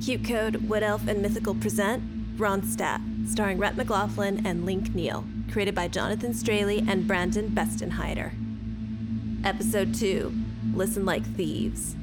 QCODE, Wood Elf, and Mythical present Ronstadt, starring Rhett McLaughlin and Link Neal, created by Jonathan Straley and Brandon Bestenheider. Episode 2 Listen Like Thieves.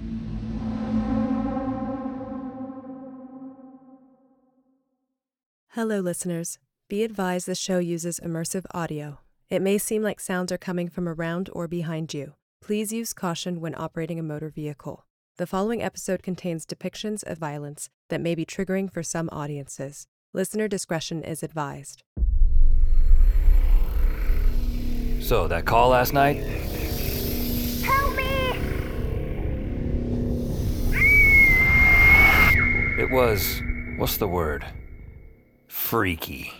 Hello, listeners. Be advised the show uses immersive audio. It may seem like sounds are coming from around or behind you. Please use caution when operating a motor vehicle. The following episode contains depictions of violence that may be triggering for some audiences. Listener discretion is advised. So, that call last night? Help me! It was. what's the word? Freaky.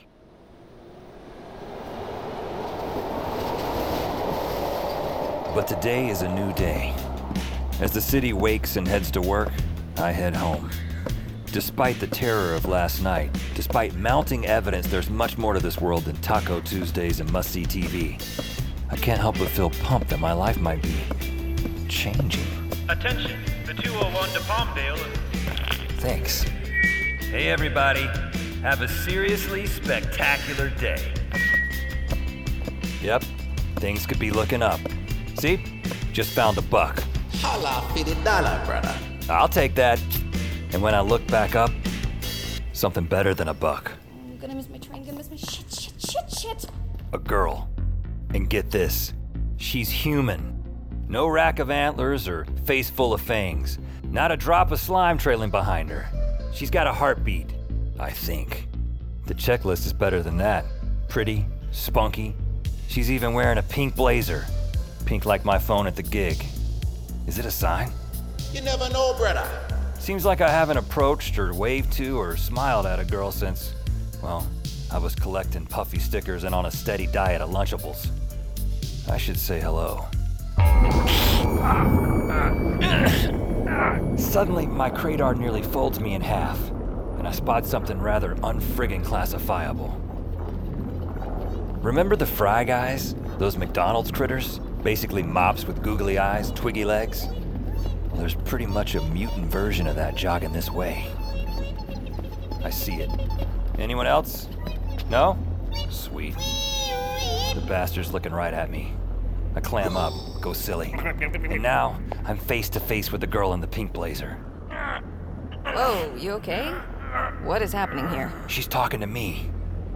But today is a new day. As the city wakes and heads to work, I head home. Despite the terror of last night, despite mounting evidence there's much more to this world than Taco Tuesdays and must see TV, I can't help but feel pumped that my life might be changing. Attention, the 201 to Palmdale. Thanks. Hey, everybody. Have a seriously spectacular day. Yep, things could be looking up. See? Just found a buck. Holla for the dollar, brother. I'll take that. And when I look back up, something better than a buck. I'm gonna miss my train, gonna miss my shit, shit, shit, shit. A girl. And get this she's human. No rack of antlers or face full of fangs. Not a drop of slime trailing behind her. She's got a heartbeat, I think. The checklist is better than that. Pretty, spunky. She's even wearing a pink blazer. Pink like my phone at the gig. Is it a sign? You never know, brother. Seems like I haven't approached or waved to or smiled at a girl since, well, I was collecting puffy stickers and on a steady diet of Lunchables. I should say hello. Suddenly, my Craydar nearly folds me in half, and I spot something rather unfriggin' classifiable. Remember the Fry Guys? Those McDonald's critters? Basically mops with googly eyes, twiggy legs? Well, there's pretty much a mutant version of that jogging this way. I see it. Anyone else? No? Sweet. The bastard's looking right at me. I clam up, go silly. And now, I'm face to face with the girl in the pink blazer. Whoa, you okay? What is happening here? She's talking to me,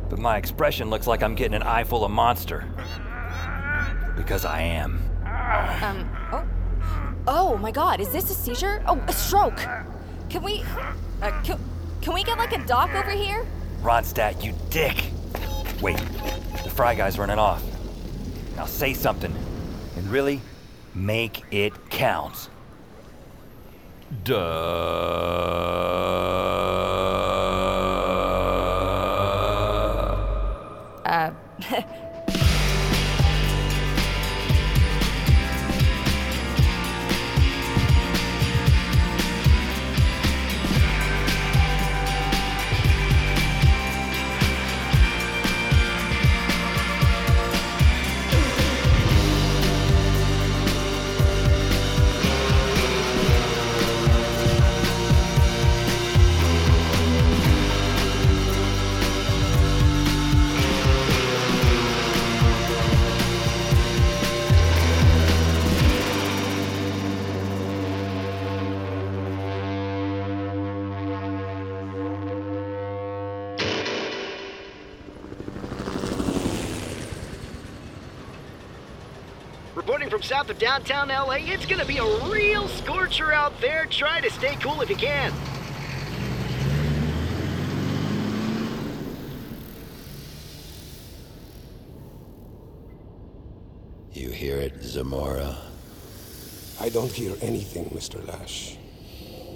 but my expression looks like I'm getting an eye full of monster. Because I am. Um, oh. Oh my god, is this a seizure? Oh, a stroke! Can we. Uh, can, can we get like a doc over here? Ronstadt, you dick! Wait, the Fry guy's running off. Now say something. And really, make it count. Duh. Uh. Reporting from south of downtown LA, it's gonna be a real scorcher out there. Try to stay cool if you can. You hear it, Zamora? I don't hear anything, Mr. Lash.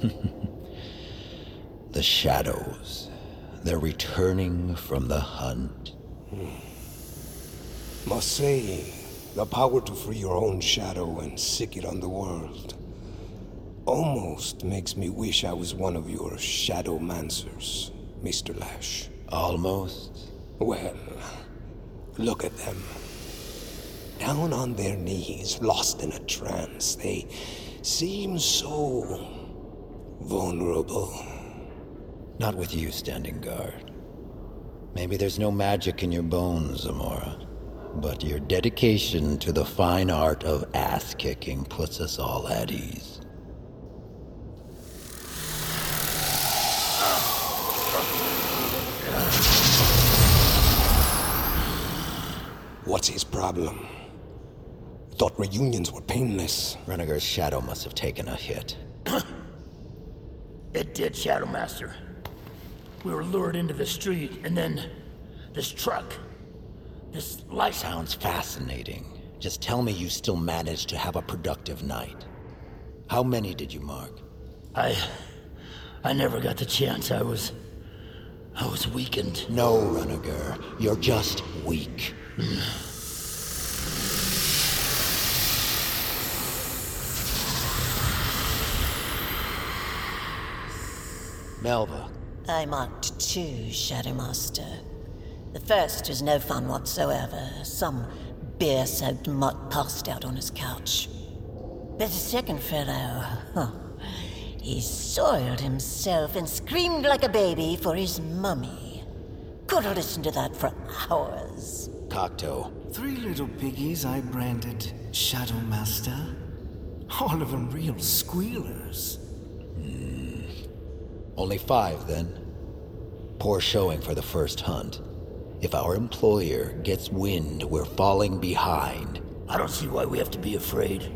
the shadows. They're returning from the hunt. Hmm. Must say, the power to free your own shadow and sic it on the world almost makes me wish I was one of your shadow mancers, Mr. Lash. Almost? Well, look at them. Down on their knees, lost in a trance, they seem so vulnerable. Not with you standing guard. Maybe there's no magic in your bones, Zamora. But your dedication to the fine art of ass kicking puts us all at ease. What's his problem? Thought reunions were painless. Renegar's shadow must have taken a hit. it did, Shadow Master. We were lured into the street, and then this truck. This light. Sounds fascinating. Just tell me you still managed to have a productive night. How many did you mark? I. I never got the chance. I was. I was weakened. No, Renegar. You're just weak. Melva. I marked two, Shadow Master. The first was no fun whatsoever. Some beer soaked mutt passed out on his couch. But the second fellow, huh, he soiled himself and screamed like a baby for his mummy. Could listen to that for hours. Cocteau. Three little piggies I branded Shadow Master. All of them real squealers. Hmm. Only five, then. Poor showing for the first hunt. If our employer gets wind we're falling behind. I don't see why we have to be afraid.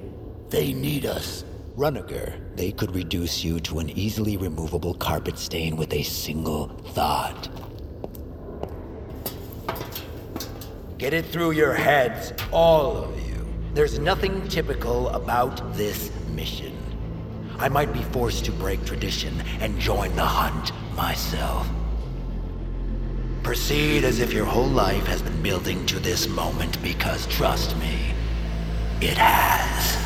They need us. Renegar, they could reduce you to an easily removable carpet stain with a single thought. Get it through your heads, all of you. There's nothing typical about this mission. I might be forced to break tradition and join the hunt myself. Proceed as if your whole life has been building to this moment because trust me, it has.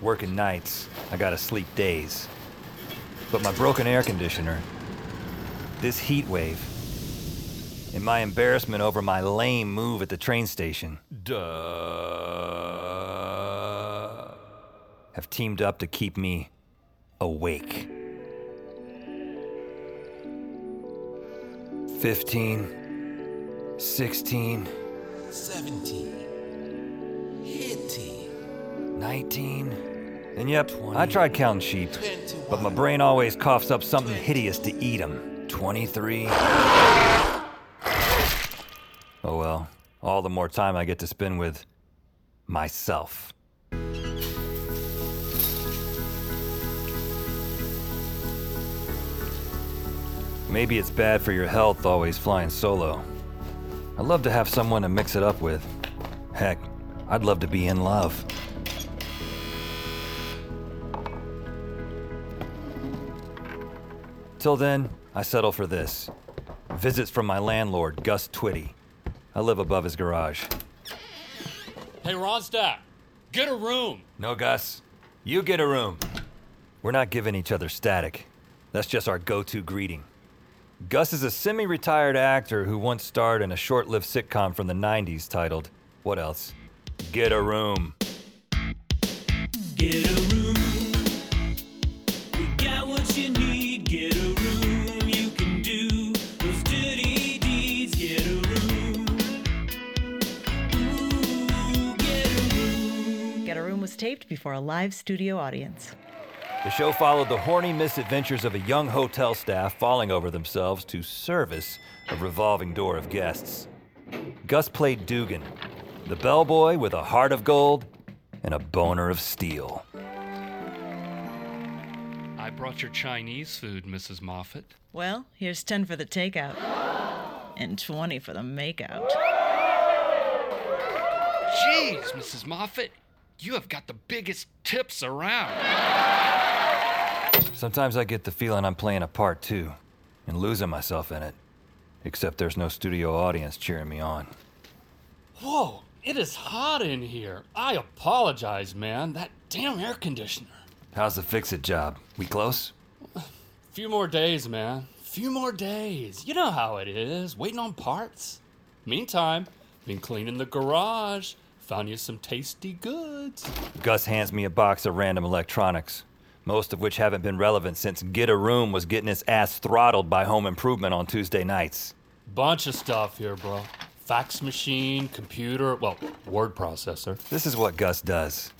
Working nights, I gotta sleep days. But my broken air conditioner, this heat wave, and my embarrassment over my lame move at the train station, duh, have teamed up to keep me awake. 15, 16, 17, 18, 19. And yep, I tried counting sheep, but my brain always coughs up something hideous to eat them. 23. Oh well, all the more time I get to spend with myself. Maybe it's bad for your health always flying solo. I'd love to have someone to mix it up with. Heck, I'd love to be in love. Till then, I settle for this. Visits from my landlord, Gus Twitty. I live above his garage. Hey, Ronstadt, get a room. No, Gus. You get a room. We're not giving each other static. That's just our go to greeting. Gus is a semi retired actor who once starred in a short lived sitcom from the 90s titled, What Else? Get a Room. Get a room. We got what you need. Get a room. You can do those dirty deeds. Get a room. Ooh, get a room. Get a Room was taped before a live studio audience. The show followed the horny misadventures of a young hotel staff falling over themselves to service a revolving door of guests. Gus played Dugan, the bellboy with a heart of gold and a boner of steel. I brought your Chinese food, Mrs. Moffat. Well, here's 10 for the takeout and 20 for the makeout. Jeez, Mrs. Moffat, you have got the biggest tips around. Sometimes I get the feeling I'm playing a part too, and losing myself in it. Except there's no studio audience cheering me on. Whoa, it is hot in here. I apologize, man. That damn air conditioner. How's the fix it job? We close? Few more days, man. Few more days. You know how it is, waiting on parts. Meantime, been cleaning the garage. Found you some tasty goods. Gus hands me a box of random electronics, most of which haven't been relevant since Get a Room was getting its ass throttled by Home Improvement on Tuesday nights. Bunch of stuff here, bro. Fax machine, computer, well, word processor. This is what Gus does.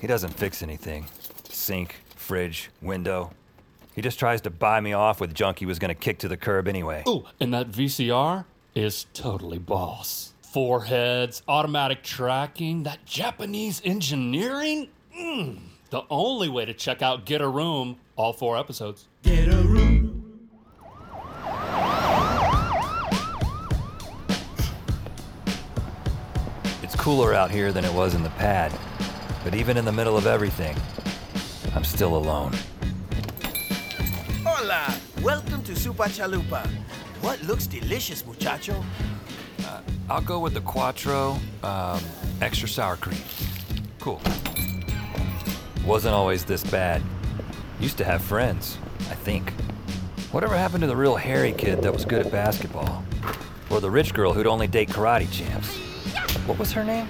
He doesn't fix anything sink, fridge, window. He just tries to buy me off with junk he was gonna kick to the curb anyway. Ooh, and that VCR is totally boss. Four heads, automatic tracking, that Japanese engineering. Mm, the only way to check out Get a Room, all four episodes. Get a room. It's cooler out here than it was in the pad, but even in the middle of everything, I'm still alone. Hola! Welcome to Supa Chalupa. What looks delicious, muchacho? Uh, I'll go with the Quattro, um, extra sour cream. Cool. Wasn't always this bad. Used to have friends, I think. Whatever happened to the real hairy kid that was good at basketball? Or the rich girl who'd only date karate champs? What was her name?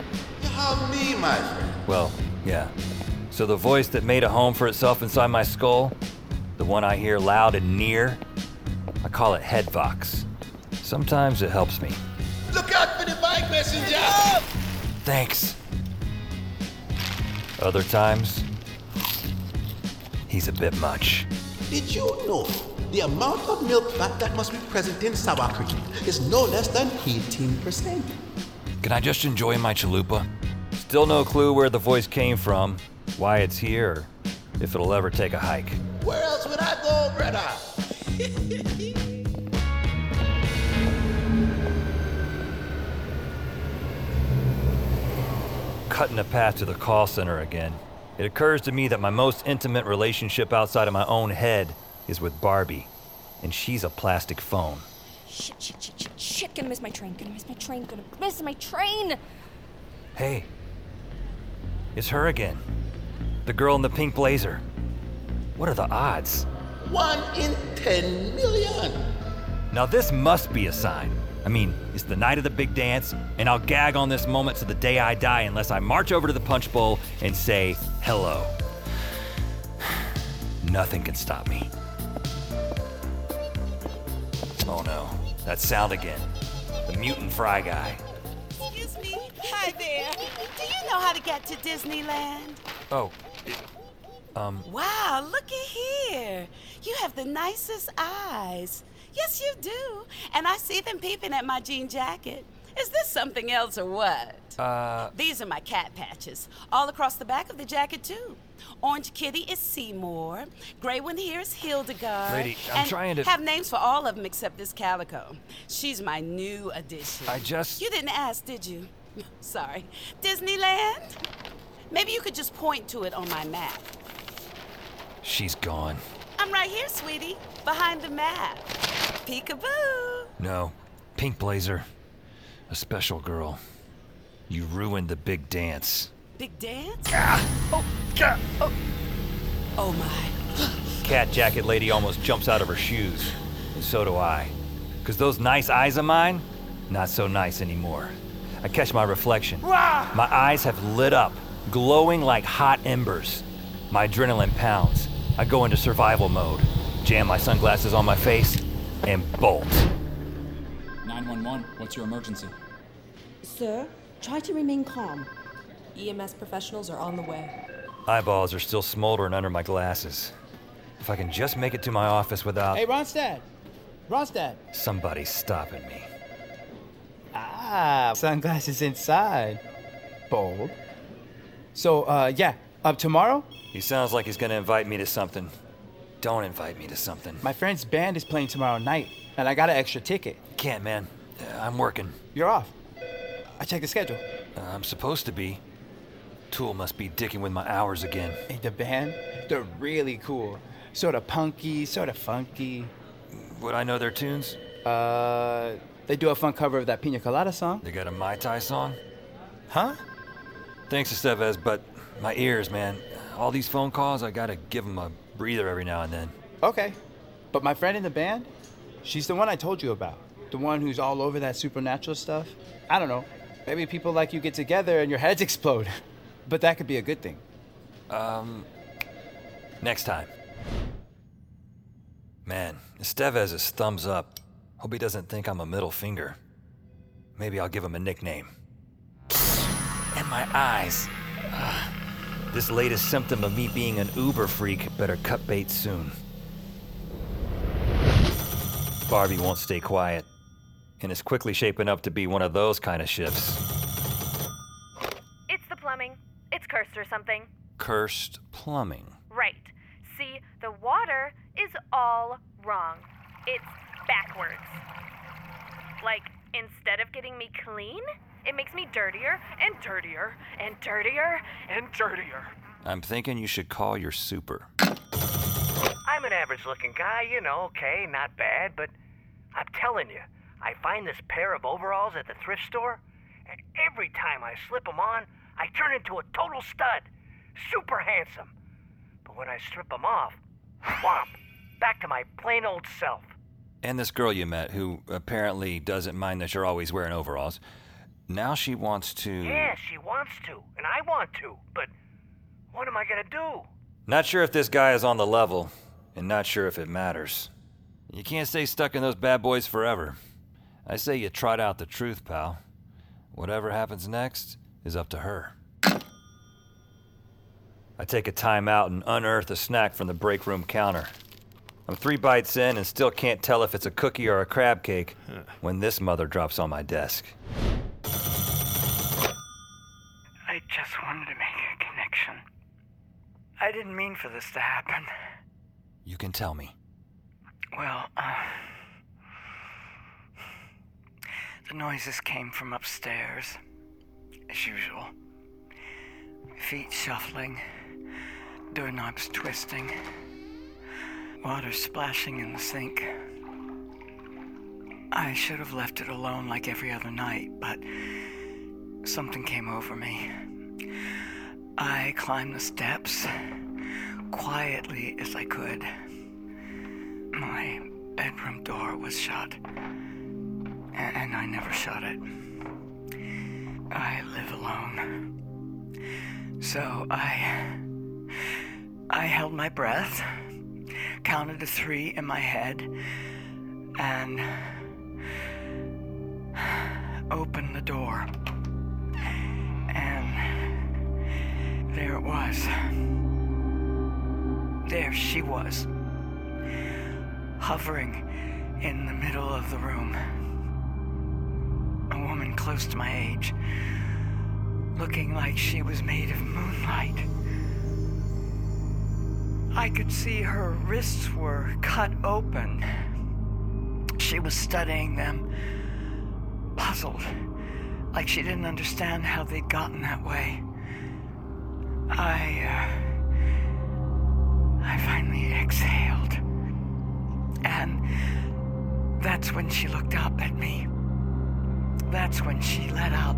How me, my friend? Well, yeah. So the voice that made a home for itself inside my skull, the one I hear loud and near, I call it Headvox. Sometimes it helps me. Look out for the bike messenger! Thanks. Other times, he's a bit much. Did you know the amount of milk fat that must be present in sour cream is no less than 18%? Can I just enjoy my chalupa? Still no clue where the voice came from, why it's here, if it'll ever take a hike. Where else would I go, brother? Cutting a path to the call center again. It occurs to me that my most intimate relationship outside of my own head is with Barbie, and she's a plastic phone. Shit, shit, shit, shit, shit. Gonna miss my train. Gonna miss my train. Gonna miss my train. Hey, it's her again. The girl in the pink blazer. What are the odds? One in 10 million. Now, this must be a sign. I mean, it's the night of the big dance, and I'll gag on this moment to the day I die unless I march over to the punch bowl and say hello. Nothing can stop me. Oh no, that sound again. The mutant fry guy. Excuse me. Hi there. Do you know how to get to Disneyland? Oh, um, Wow, looky here. You have the nicest eyes. Yes, you do. And I see them peeping at my jean jacket. Is this something else or what? uh, These are my cat patches, all across the back of the jacket, too. Orange Kitty is Seymour. Gray one here is Hildegard. Lady, I'm and trying to- have names for all of them except this calico. She's my new addition. I just- You didn't ask, did you? Sorry. Disneyland? Maybe you could just point to it on my map. she's gone. I'm right here, sweetie, behind the map. Peekaboo. No, pink blazer. A special girl. You ruined the big dance. Big dance? Ah. Oh, oh, oh my. Cat jacket lady almost jumps out of her shoes. And so do I. Because those nice eyes of mine, not so nice anymore. I catch my reflection. My eyes have lit up, glowing like hot embers. My adrenaline pounds. I go into survival mode, jam my sunglasses on my face, and bolt. 911, what's your emergency? Sir, try to remain calm. EMS professionals are on the way. Eyeballs are still smoldering under my glasses. If I can just make it to my office without Hey, Ronstadt! Ronstadt! somebody stopping me. Ah, sunglasses inside. Bold. So, uh, yeah, up tomorrow? He sounds like he's gonna invite me to something. Don't invite me to something. My friend's band is playing tomorrow night, and I got an extra ticket. Can't, man. Uh, I'm working. You're off. I checked the schedule. Uh, I'm supposed to be. Tool must be dicking with my hours again. Hey, the band, they're really cool. Sort of punky, sort of funky. Would I know their tunes? Uh, they do a fun cover of that Pina Colada song. They got a Mai Tai song? Huh? Thanks, Estevez, but my ears, man. All these phone calls, I gotta give them a breather every now and then. Okay. But my friend in the band, she's the one I told you about. The one who's all over that supernatural stuff. I don't know. Maybe people like you get together and your heads explode. But that could be a good thing. Um, next time. Man, Estevez is thumbs up. Hope he doesn't think I'm a middle finger. Maybe I'll give him a nickname. And my eyes. Ugh. This latest symptom of me being an uber freak better cut bait soon. Barbie won't stay quiet, and is quickly shaping up to be one of those kind of shifts. It's the plumbing. It's cursed or something. Cursed plumbing. Right. See, the water is all wrong. It's backwards. Like, instead of getting me clean, it makes me dirtier and dirtier and dirtier and dirtier. I'm thinking you should call your super. I'm an average looking guy, you know, okay, not bad, but I'm telling you, I find this pair of overalls at the thrift store, and every time I slip them on, I turn into a total stud. Super handsome. But when I strip them off, whomp, back to my plain old self. And this girl you met, who apparently doesn't mind that you're always wearing overalls, now she wants to. Yeah, she wants to, and I want to, but what am I gonna do? Not sure if this guy is on the level, and not sure if it matters. You can't stay stuck in those bad boys forever. I say you trot out the truth, pal. Whatever happens next is up to her. I take a time out and unearth a snack from the break room counter. I'm three bites in and still can't tell if it's a cookie or a crab cake when this mother drops on my desk. I just wanted to make a connection. I didn't mean for this to happen. You can tell me. Well, uh, the noises came from upstairs, as usual. Feet shuffling, doorknobs twisting, water splashing in the sink. I should have left it alone like every other night, but something came over me. I climbed the steps quietly as I could. My bedroom door was shut, and I never shut it. I live alone. So I. I held my breath, counted to three in my head, and opened the door. There it was. There she was, hovering in the middle of the room. A woman close to my age, looking like she was made of moonlight. I could see her wrists were cut open. She was studying them, puzzled, like she didn't understand how they'd gotten that way. I, uh, I finally exhaled. And that's when she looked up at me. That's when she let out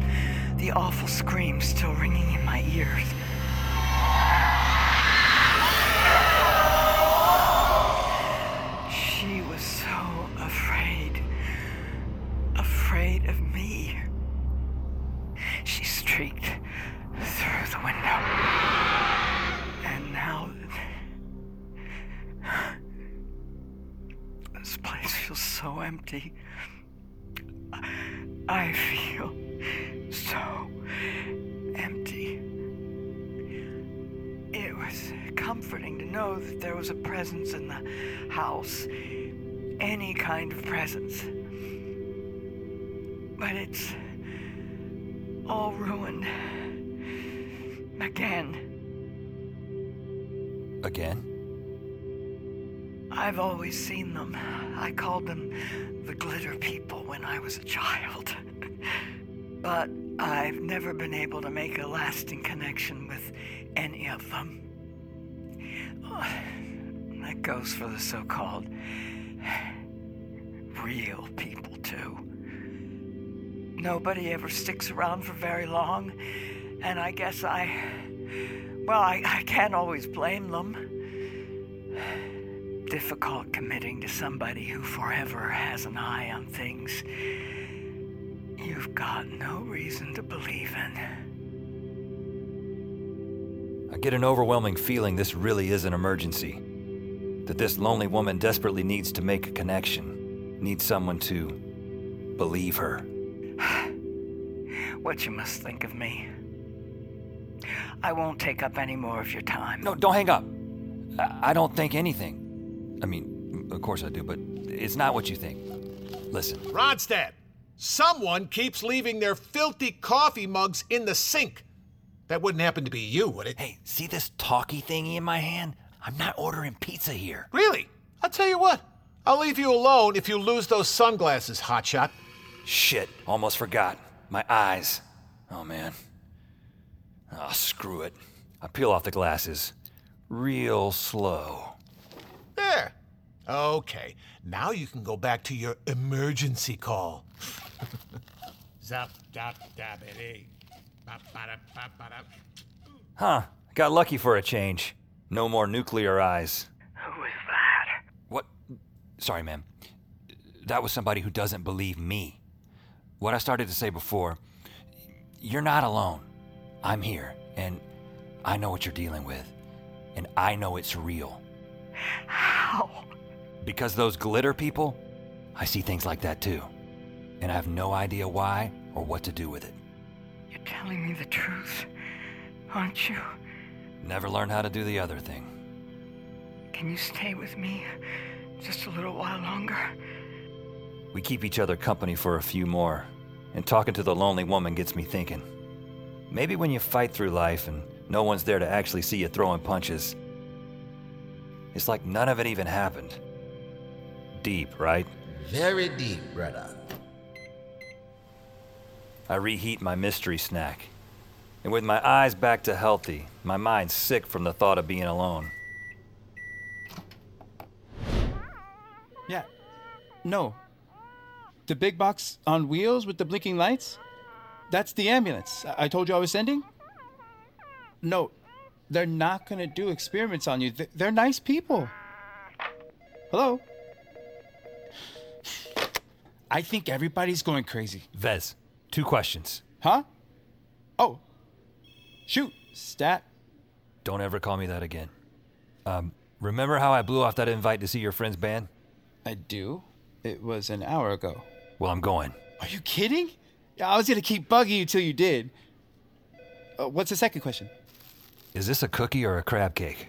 the awful scream still ringing in my ears. Empty. I feel so empty. It was comforting to know that there was a presence in the house. Any kind of presence. But it's all ruined. Again. Again? I've always seen them. I called them the glitter people when I was a child. but I've never been able to make a lasting connection with any of them. Oh, that goes for the so called real people, too. Nobody ever sticks around for very long, and I guess I. Well, I, I can't always blame them difficult committing to somebody who forever has an eye on things you've got no reason to believe in. I get an overwhelming feeling this really is an emergency. That this lonely woman desperately needs to make a connection, needs someone to believe her. What you must think of me. I won't take up any more of your time. No, don't hang up. I I don't think anything. I mean, of course I do, but it's not what you think. Listen. Ronstadt, someone keeps leaving their filthy coffee mugs in the sink. That wouldn't happen to be you, would it? Hey, see this talkie thingy in my hand? I'm not ordering pizza here. Really? I'll tell you what. I'll leave you alone if you lose those sunglasses, hotshot. Shit, almost forgot. My eyes. Oh, man. Oh, screw it. I peel off the glasses. Real slow. There. Okay. Now you can go back to your emergency call. Zap, dap, dabbity. Bop, bada, bop. Huh, got lucky for a change. No more nuclear eyes. Who is that? What? Sorry, ma'am. That was somebody who doesn't believe me. What I started to say before you're not alone. I'm here, and I know what you're dealing with. And I know it's real. How? Because those glitter people, I see things like that too. And I have no idea why or what to do with it. You're telling me the truth, aren't you? Never learned how to do the other thing. Can you stay with me just a little while longer? We keep each other company for a few more, and talking to the lonely woman gets me thinking. Maybe when you fight through life and no one's there to actually see you throwing punches, it's like none of it even happened. Deep, right? Very deep, brother. I reheat my mystery snack. And with my eyes back to healthy, my mind sick from the thought of being alone. Yeah. No. The big box on wheels with the blinking lights? That's the ambulance I I told you I was sending? No, they're not gonna do experiments on you. They're nice people. Hello? I think everybody's going crazy. Vez, two questions. Huh? Oh. Shoot, stat. Don't ever call me that again. Um, remember how I blew off that invite to see your friend's band? I do. It was an hour ago. Well, I'm going. Are you kidding? I was gonna keep bugging you till you did. Uh, what's the second question? Is this a cookie or a crab cake?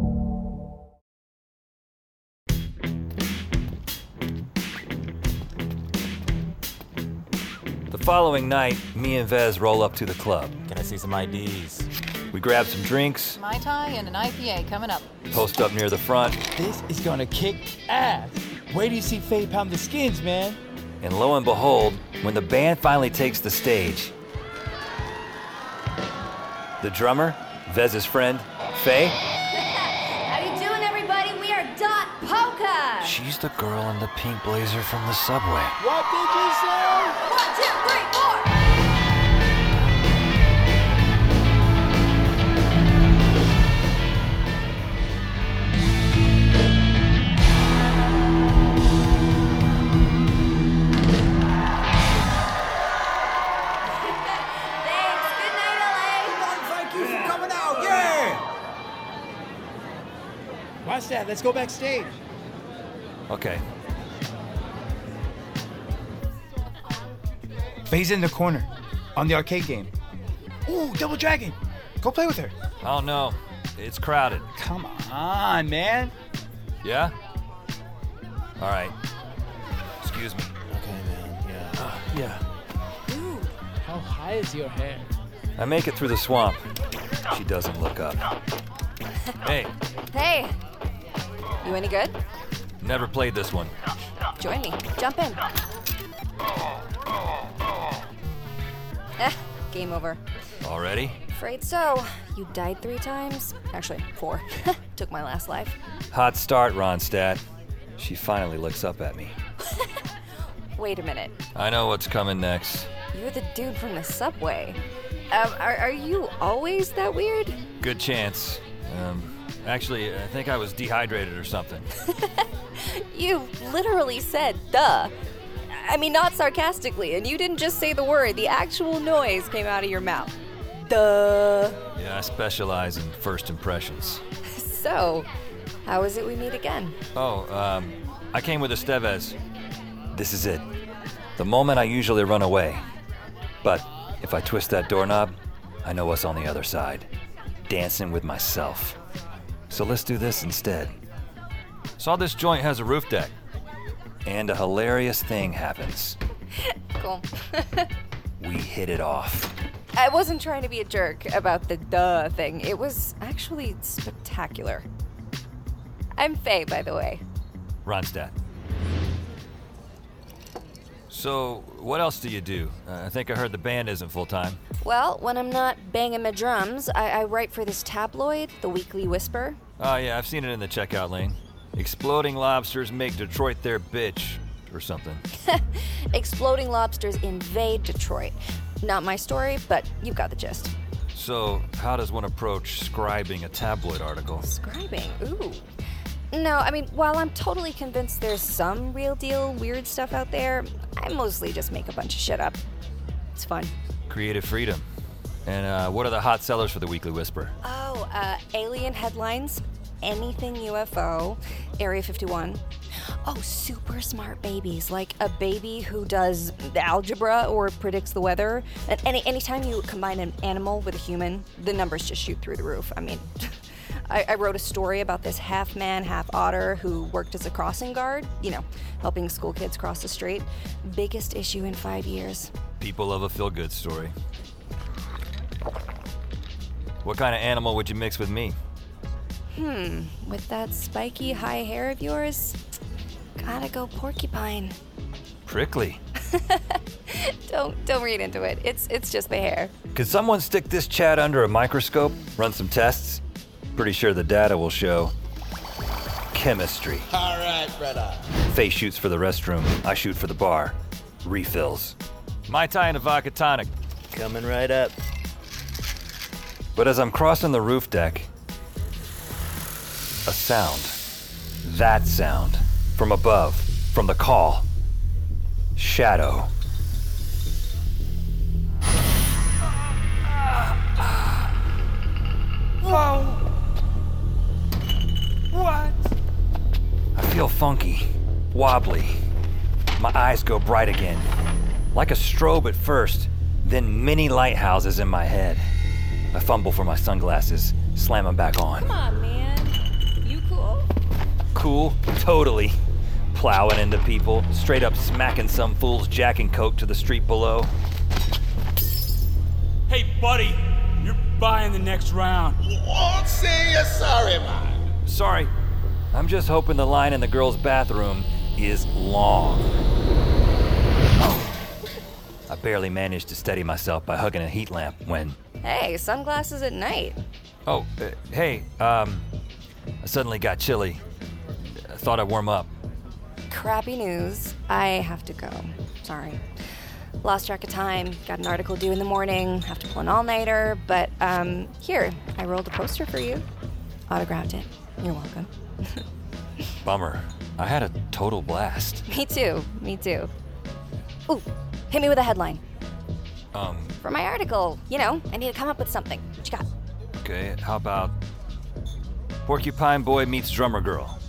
Following night, me and Vez roll up to the club. Can I see some IDs? We grab some drinks, Mai Tai and an IPA coming up. post up near the front, This is gonna kick ass. Where do you see Faye pound the skins, man? and lo and behold, when the band finally takes the stage, the drummer, Vez's friend, Faye, How you doing, everybody? We are Dot Polka. she's the girl in the pink blazer from the subway. What did you say? Watch that. Let's go backstage. Okay. Faye's in the corner on the arcade game. Ooh, Double Dragon. Go play with her. Oh no, it's crowded. Come on, man. Yeah? All right. Excuse me. Okay, man. Yeah. Yeah. Dude, how high is your hair? I make it through the swamp. She doesn't look up. Hey, Hey. You any good? never played this one. Join me. Jump in. Eh, game over. Already? Afraid so. You died three times. Actually, four. Took my last life. Hot start, Ronstadt. She finally looks up at me. Wait a minute. I know what's coming next. You're the dude from the subway. Um, are, are you always that weird? Good chance. Um, actually, I think I was dehydrated or something. You literally said duh. I mean, not sarcastically, and you didn't just say the word, the actual noise came out of your mouth. Duh. Yeah, I specialize in first impressions. So, how is it we meet again? Oh, um, I came with Estevez. This is it. The moment I usually run away. But if I twist that doorknob, I know what's on the other side. Dancing with myself. So let's do this instead. Saw this joint has a roof deck. And a hilarious thing happens. Cool. We hit it off. I wasn't trying to be a jerk about the duh thing. It was actually spectacular. I'm Faye, by the way. Ronstadt. So, what else do you do? Uh, I think I heard the band isn't full time. Well, when I'm not banging my drums, I, I write for this tabloid, The Weekly Whisper. Oh, yeah, I've seen it in the checkout lane. Exploding lobsters make Detroit their bitch, or something. Exploding lobsters invade Detroit. Not my story, but you've got the gist. So, how does one approach scribing a tabloid article? Scribing? Ooh. No, I mean, while I'm totally convinced there's some real deal weird stuff out there, I mostly just make a bunch of shit up. It's fun. Creative freedom. And uh, what are the hot sellers for the Weekly Whisper? Oh, uh, alien headlines, anything UFO, Area 51. Oh, super smart babies, like a baby who does algebra or predicts the weather. And any anytime you combine an animal with a human, the numbers just shoot through the roof. I mean, I, I wrote a story about this half man, half otter who worked as a crossing guard, you know, helping school kids cross the street. Biggest issue in five years. People love a feel good story. What kind of animal would you mix with me? Hmm, with that spiky high hair of yours, gotta go porcupine. Prickly. Don't don't read into it. It's it's just the hair. Could someone stick this chat under a microscope, run some tests? Pretty sure the data will show chemistry. All right, brother. Faye shoots for the restroom. I shoot for the bar. Refills. Mai Tai and a vodka tonic. Coming right up. But as I'm crossing the roof deck, a sound. That sound. From above. From the call. Shadow. Whoa! What? I feel funky, wobbly. My eyes go bright again. Like a strobe at first, then many lighthouses in my head. I fumble for my sunglasses, slam them back on. Come on, man. You cool? Cool, totally. Plowing into people, straight up smacking some fool's Jack and Coke to the street below. Hey, buddy, you're buying the next round. Won't say you're sorry, man. Sorry, I'm just hoping the line in the girls' bathroom is long. I barely managed to steady myself by hugging a heat lamp when. Hey, sunglasses at night. Oh, uh, hey, um, I suddenly got chilly. I thought I'd warm up. Crappy news. I have to go. Sorry. Lost track of time. Got an article due in the morning. Have to pull an all nighter. But, um, here, I rolled a poster for you. Autographed it. You're welcome. Bummer. I had a total blast. me too. Me too. Ooh, hit me with a headline. Um, For my article, you know, I need to come up with something. What you got? okay, how about Porcupine Boy meets Drummer Girl?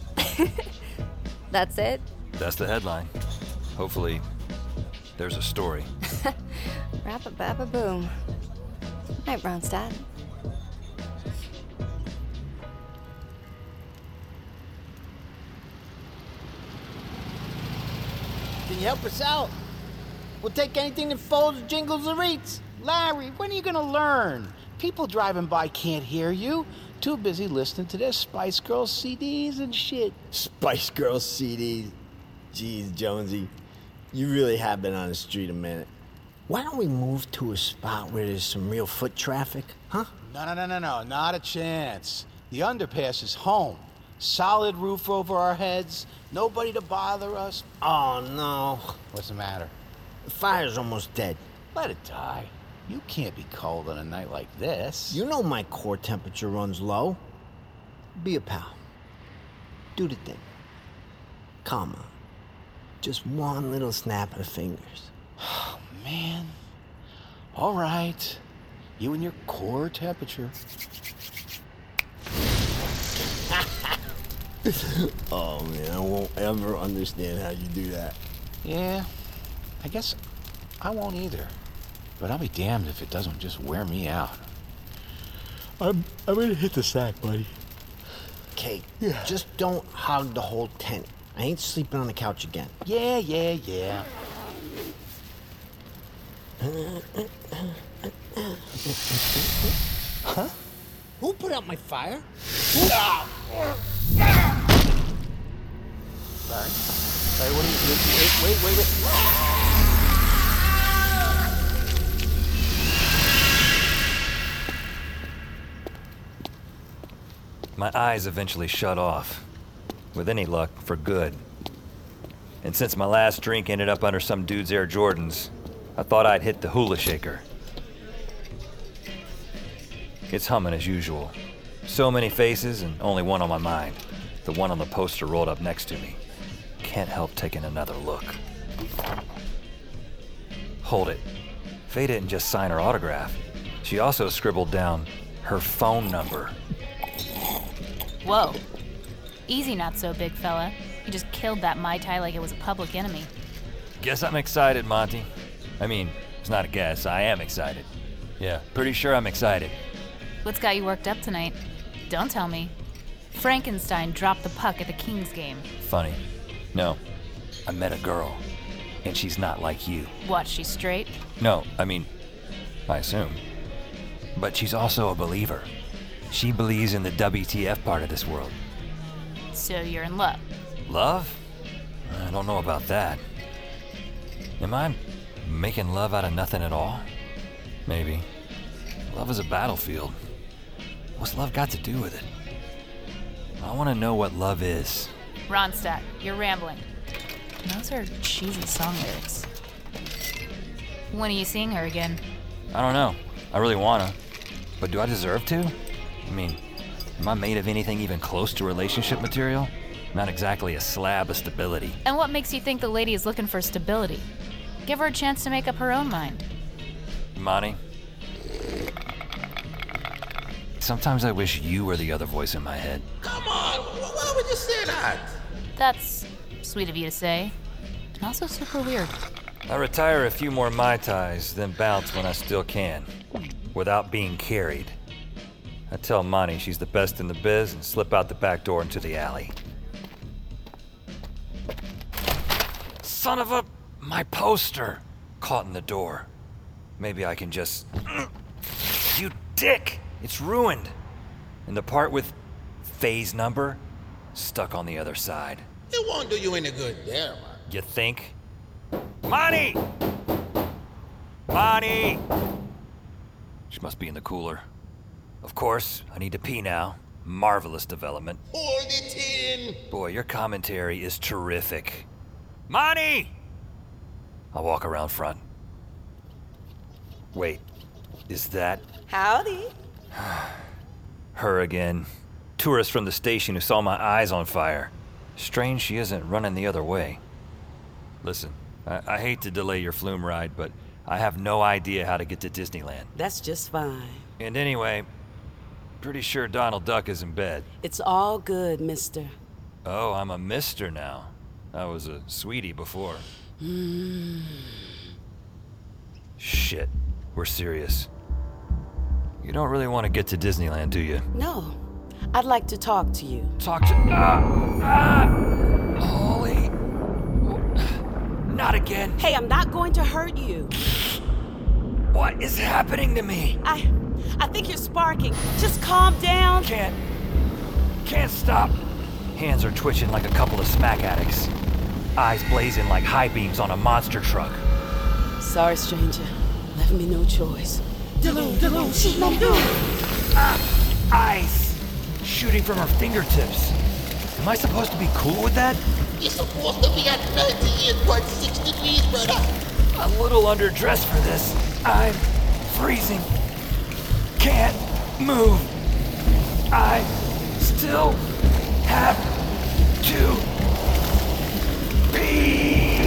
That's it? That's the headline. Hopefully, there's a story. Rap a bap a boom. Night, Ronstadt. Help us out? We'll take anything that folds, jingles, or eats. Larry, when are you gonna learn? People driving by can't hear you. Too busy listening to their Spice Girls CDs and shit. Spice Girls CDs. Jeez, Jonesy, you really have been on the street a minute. Why don't we move to a spot where there's some real foot traffic, huh? No, no, no, no, no, not a chance. The underpass is home. Solid roof over our heads, nobody to bother us. Oh no. What's the matter? The fire's almost dead. Let it die. You can't be cold on a night like this. You know my core temperature runs low. Be a pal. Do the thing. Come on. Just one little snap of the fingers. Oh, man. All right. You and your core temperature. oh man, I won't ever understand how you do that. Yeah, I guess I won't either. But I'll be damned if it doesn't just wear me out. I'm I'm gonna hit the sack, buddy. Okay, just don't hog the whole tent. I ain't sleeping on the couch again. Yeah, yeah, yeah. Huh? Who put out my fire? Sorry. What are you... Wait, wait, wait, wait. My eyes eventually shut off. With any luck, for good. And since my last drink ended up under some dude's Air Jordans, I thought I'd hit the hula shaker. It's humming as usual. So many faces and only one on my mind. The one on the poster rolled up next to me. Can't help taking another look. Hold it. Faye didn't just sign her autograph. She also scribbled down her phone number. Whoa. Easy, not so big fella. You just killed that Mai Tai like it was a public enemy. Guess I'm excited, Monty. I mean, it's not a guess. I am excited. Yeah, pretty sure I'm excited. What's got you worked up tonight? Don't tell me. Frankenstein dropped the puck at the Kings game. Funny. No, I met a girl, and she's not like you. What, she's straight? No, I mean, I assume. But she's also a believer. She believes in the WTF part of this world. So you're in love. Love? I don't know about that. Am I making love out of nothing at all? Maybe. Love is a battlefield. What's love got to do with it? I want to know what love is. Ronstadt, you're rambling. Those are cheesy song lyrics. When are you seeing her again? I don't know. I really wanna. But do I deserve to? I mean, am I made of anything even close to relationship material? Not exactly a slab of stability. And what makes you think the lady is looking for stability? Give her a chance to make up her own mind. Monty? Sometimes I wish you were the other voice in my head. Come on, why would you say that? That's sweet of you to say. And also super weird. I retire a few more Mai Tais, then bounce when I still can, without being carried. I tell Monty she's the best in the biz and slip out the back door into the alley. Son of a. My poster! Caught in the door. Maybe I can just. You dick! It's ruined! And the part with Faye's number stuck on the other side. It won't do you any good there, man. You think? Monty! Monty! She must be in the cooler. Of course, I need to pee now. Marvelous development. Hold it in. Boy, your commentary is terrific. Monty! I'll walk around front. Wait, is that Howdy. her again? Tourist from the station who saw my eyes on fire. Strange she isn't running the other way. Listen, I, I hate to delay your flume ride, but I have no idea how to get to Disneyland. That's just fine. And anyway, pretty sure Donald Duck is in bed. It's all good, mister. Oh, I'm a mister now. I was a sweetie before. Mm. Shit, we're serious. You don't really want to get to Disneyland, do you? No, I'd like to talk to you. Talk to. Ah! Ah! Holy. Not again. Hey, I'm not going to hurt you. What is happening to me? I. I think you're sparking. Just calm down. Can't. Can't stop. Hands are twitching like a couple of smack addicts. Eyes blazing like high beams on a monster truck. Sorry, stranger. Left me no choice. Delune, Delune, shoot no do. Ice! Shooting from her fingertips. Am I supposed to be cool with that? You're supposed to be at 98.6 degrees, brother. A little underdressed for this. I'm freezing. Can't move. I still have to pee.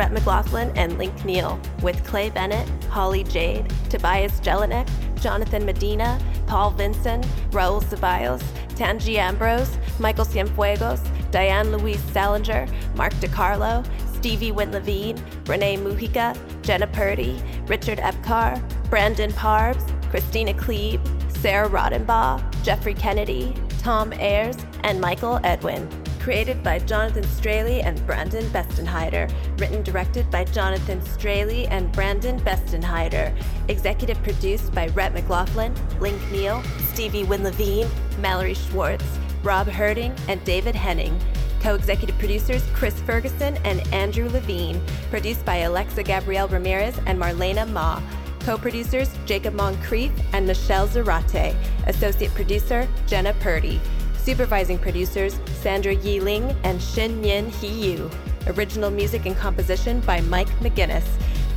Rhett McLaughlin and Link Neal, with Clay Bennett, Holly Jade, Tobias Jelinek, Jonathan Medina, Paul Vinson, Raul Ceballos, Tangi Ambrose, Michael Cienfuegos, Diane Louise Salinger, Mark DiCarlo, Stevie Wynn Levine, Renee Mujica, Jenna Purdy, Richard Epcar, Brandon Parbs, Christina Klebe, Sarah Rodenbaugh, Jeffrey Kennedy, Tom Ayers, and Michael Edwin. Created by Jonathan Straley and Brandon Bestenheider. Written directed by Jonathan Straley and Brandon Bestenheider. Executive produced by Rhett McLaughlin, Link Neal, Stevie Wynn Levine, Mallory Schwartz, Rob Herding, and David Henning. Co executive producers Chris Ferguson and Andrew Levine. Produced by Alexa Gabrielle Ramirez and Marlena Ma. Co producers Jacob Moncrief and Michelle Zarate. Associate producer Jenna Purdy. Supervising producers Sandra Yi Ling and Shin Yin Hee Yu. Original music and composition by Mike McGinnis.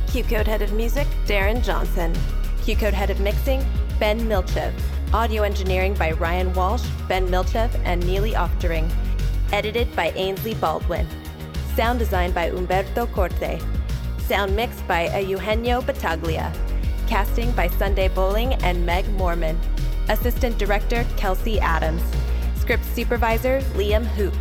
QCODE Head of Music Darren Johnson. QCODE Head of Mixing Ben Milchev. Audio engineering by Ryan Walsh, Ben Milchev, and Neely Oftering. Edited by Ainsley Baldwin. Sound design by Umberto Corte. Sound mixed by Eugenio Battaglia. Casting by Sunday Boling and Meg Morman. Assistant Director Kelsey Adams. Script Supervisor Liam Hoops.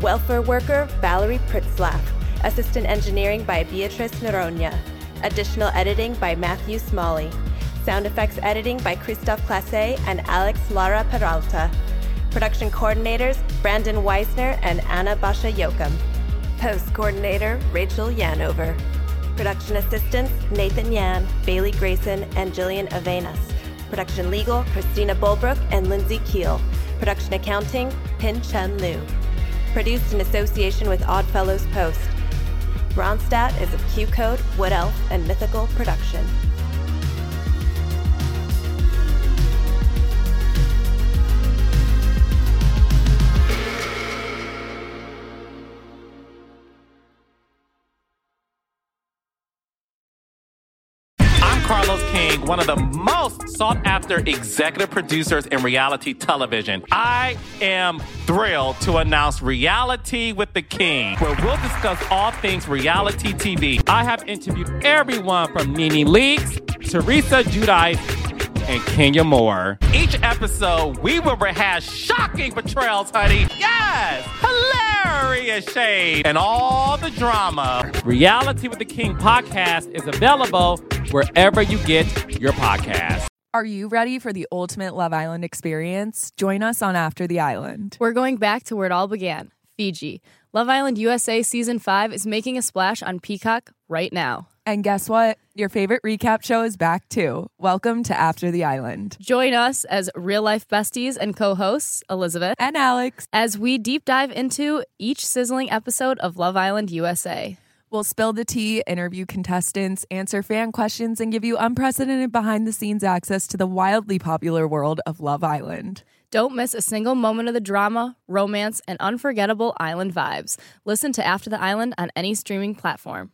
Welfare Worker Valerie Pritzlaff. Assistant Engineering by Beatrice Noronha. Additional editing by Matthew Smalley. Sound effects editing by Christophe Classe and Alex Lara Peralta. Production coordinators Brandon Weisner and Anna Basha Yokum. Post coordinator Rachel Yanover. Production assistants Nathan Yan, Bailey Grayson, and Jillian Avenas. Production legal Christina Bulbrook and Lindsay Keel. Production accounting Pin Chen Liu. Produced in association with Oddfellows Post. Ronstadt is a QCODE, Wood Elf, and Mythical production. I'm King, one of the most sought after executive producers in reality television. I am thrilled to announce Reality with the King, where we'll discuss all things reality TV. I have interviewed everyone from Nene Leakes, Teresa Giudice, and Kenya Moore. Each episode, we will rehash shocking betrayals, honey. Yes! Hilarious shade and all the drama. Reality with the King podcast is available wherever you get your podcast. Are you ready for the ultimate Love Island experience? Join us on After the Island. We're going back to where it all began Fiji. Love Island USA Season 5 is making a splash on Peacock right now. And guess what? Your favorite recap show is back too. Welcome to After the Island. Join us as real life besties and co hosts, Elizabeth and Alex, as we deep dive into each sizzling episode of Love Island USA. We'll spill the tea, interview contestants, answer fan questions, and give you unprecedented behind the scenes access to the wildly popular world of Love Island. Don't miss a single moment of the drama, romance, and unforgettable island vibes. Listen to After the Island on any streaming platform.